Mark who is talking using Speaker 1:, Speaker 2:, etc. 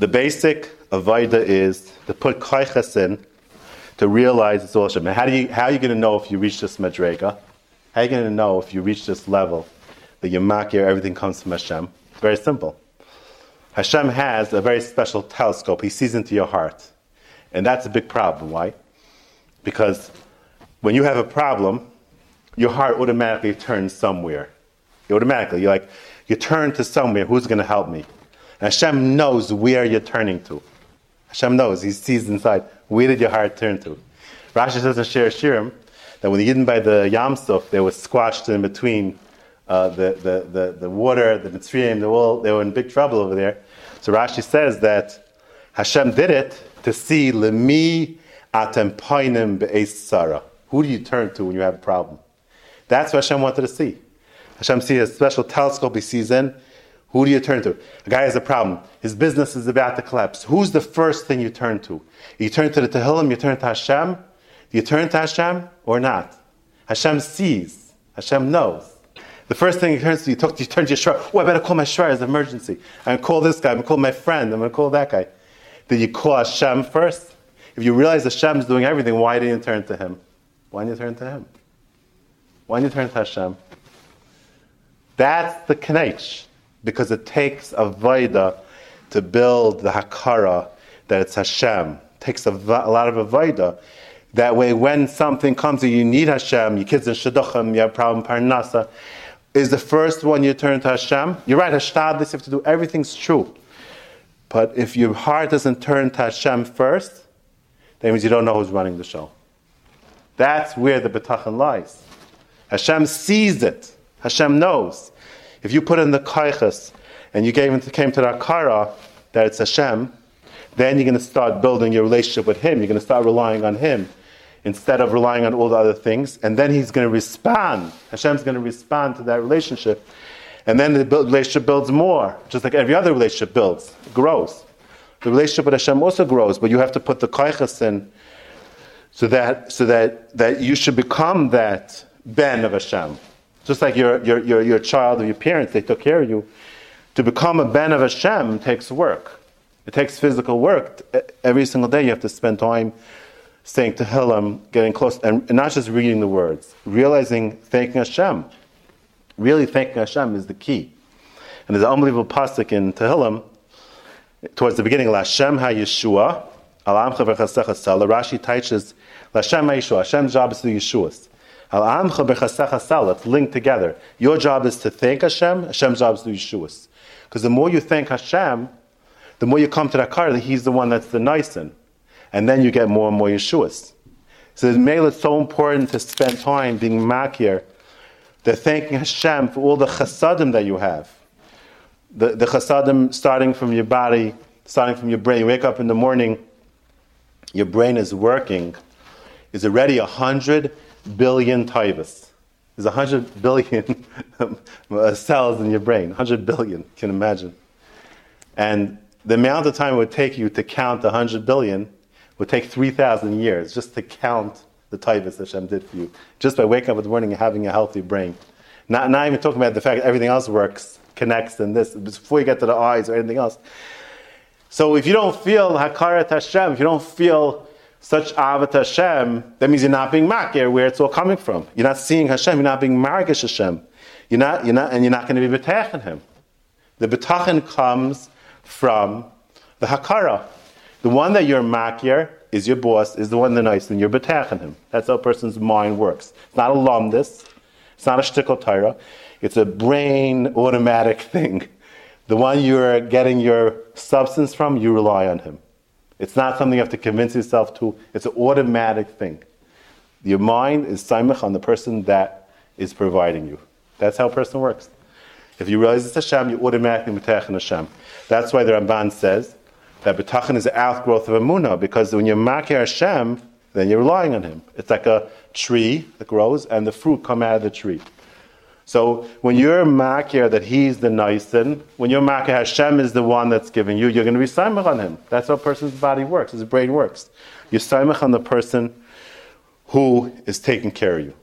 Speaker 1: The basic avoida is to put koiches in to realize it's all Hashem. how, do you, how are you going to know if you reach this madrega? How are you going to know if you reach this level that you makir, everything comes from Hashem? Very simple. Hashem has a very special telescope. He sees into your heart. And that's a big problem. Why? Because when you have a problem, your heart automatically turns somewhere. Automatically, you're like, you turn to somewhere, who's going to help me? Hashem knows where you're turning to. Hashem knows, He sees inside. Where did your heart turn to? Rashi says in Shir Shirim that when the Yidden by the Yam Suf, they were squashed in between uh, the, the, the, the, water, the Mitzrayim, they were, all, they were in big trouble over there. So Rashi says that Hashem did it to see Lemi atem poinim be'es Who do you turn to when you have a problem? That's what Hashem wanted to see. Hashem sees a special telescope he sees in. Who do you turn to? A guy has a problem. His business is about to collapse. Who's the first thing you turn to? You turn to the Tehillim, you turn to Hashem. Do you turn to Hashem or not? Hashem sees. Hashem knows. The first thing you turn to, you, talk, you turn to your shrar. Oh, I better call my shrar as an emergency. I'm going to call this guy. I'm going to call my friend. I'm going to call that guy. Did you call Hashem first? If you realize Hashem is doing everything, why didn't you turn to Him? Why didn't you turn to Him? Why didn't you turn to Hashem? That's the Kanech, because it takes a Vaida to build the Hakara that it's Hashem. It takes a, a lot of a Vaida. That way, when something comes and you need Hashem, your kids in Shidduchim, you have problem, Parnasa, is the first one you turn to Hashem. You're right, Hashtadlis, you have to do everything's true. But if your heart doesn't turn to Hashem first, that means you don't know who's running the show. That's where the bitachon lies. Hashem sees it. Hashem knows. If you put in the kaiches and you came to, came to the akara that it's Hashem, then you're going to start building your relationship with Him. You're going to start relying on Him instead of relying on all the other things. And then He's going to respond. Hashem's going to respond to that relationship. And then the relationship builds more, just like every other relationship builds, grows. The relationship with Hashem also grows, but you have to put the kaiches in so that, so that, that you should become that ben of Hashem. Just like your, your, your, your child or your parents, they took care of you. To become a ben of Hashem takes work. It takes physical work. Every single day you have to spend time saying Tehillim, getting close, and, not just reading the words, realizing, thanking Hashem. Really thanking Hashem is the key. And there's an unbelievable pasuk in Tehillim, towards the beginning, Lashem HaYeshua, Al Amcha V'chasecha Sala, Rashi teaches, Lashem HaYeshua, Hashem's job is to Yeshuas. Al Amcha V'chasecha it's linked together. Your job is to thank Hashem, Hashem's job is to Yeshuas. Because the more you thank Hashem, the more you come to that car, that He's the one that's the nice one. And then you get more and more Yeshuas. So it's so important to spend time being makir, that thanking Hashem for all the chasadim that you have the, the chasadim starting from your body, starting from your brain. You wake up in the morning, your brain is working, is already a hundred billion taivas. There's a hundred billion cells in your brain, hundred billion, you can imagine. And the amount of time it would take you to count a hundred billion would take 3,000 years just to count the taivas Hashem did for you, just by waking up in the morning and having a healthy brain. Not, not even talking about the fact that everything else works connects and this before you get to the eyes or anything else. So if you don't feel Hakarat Hashem, if you don't feel such Avat Hashem, that means you're not being Makir where it's all coming from. You're not seeing Hashem, you're not being Margish Hashem. You're not, you're not, and you're not going to be Betachin Him. The Bitachon comes from the Hakara. The one that you're Makir is your boss, is the one the nice, and you're Betachin Him. That's how a person's mind works. It's not a lumdis, it's not a shtickle Torah. It's a brain automatic thing. The one you're getting your substance from, you rely on him. It's not something you have to convince yourself to. It's an automatic thing. Your mind is saimach on the person that is providing you. That's how a person works. If you realize it's Hashem, you automatically in Hashem. That's why the Ramban says that bitachon is the outgrowth of Emunah, because when you're makir Hashem, then you're relying on Him. It's like a tree that grows, and the fruit come out of the tree. So when you're makir that he's the nice when you're makir Hashem is the one that's giving you, you're going to be saimach on him. That's how a person's body works, his brain works. You're saimach on the person who is taking care of you.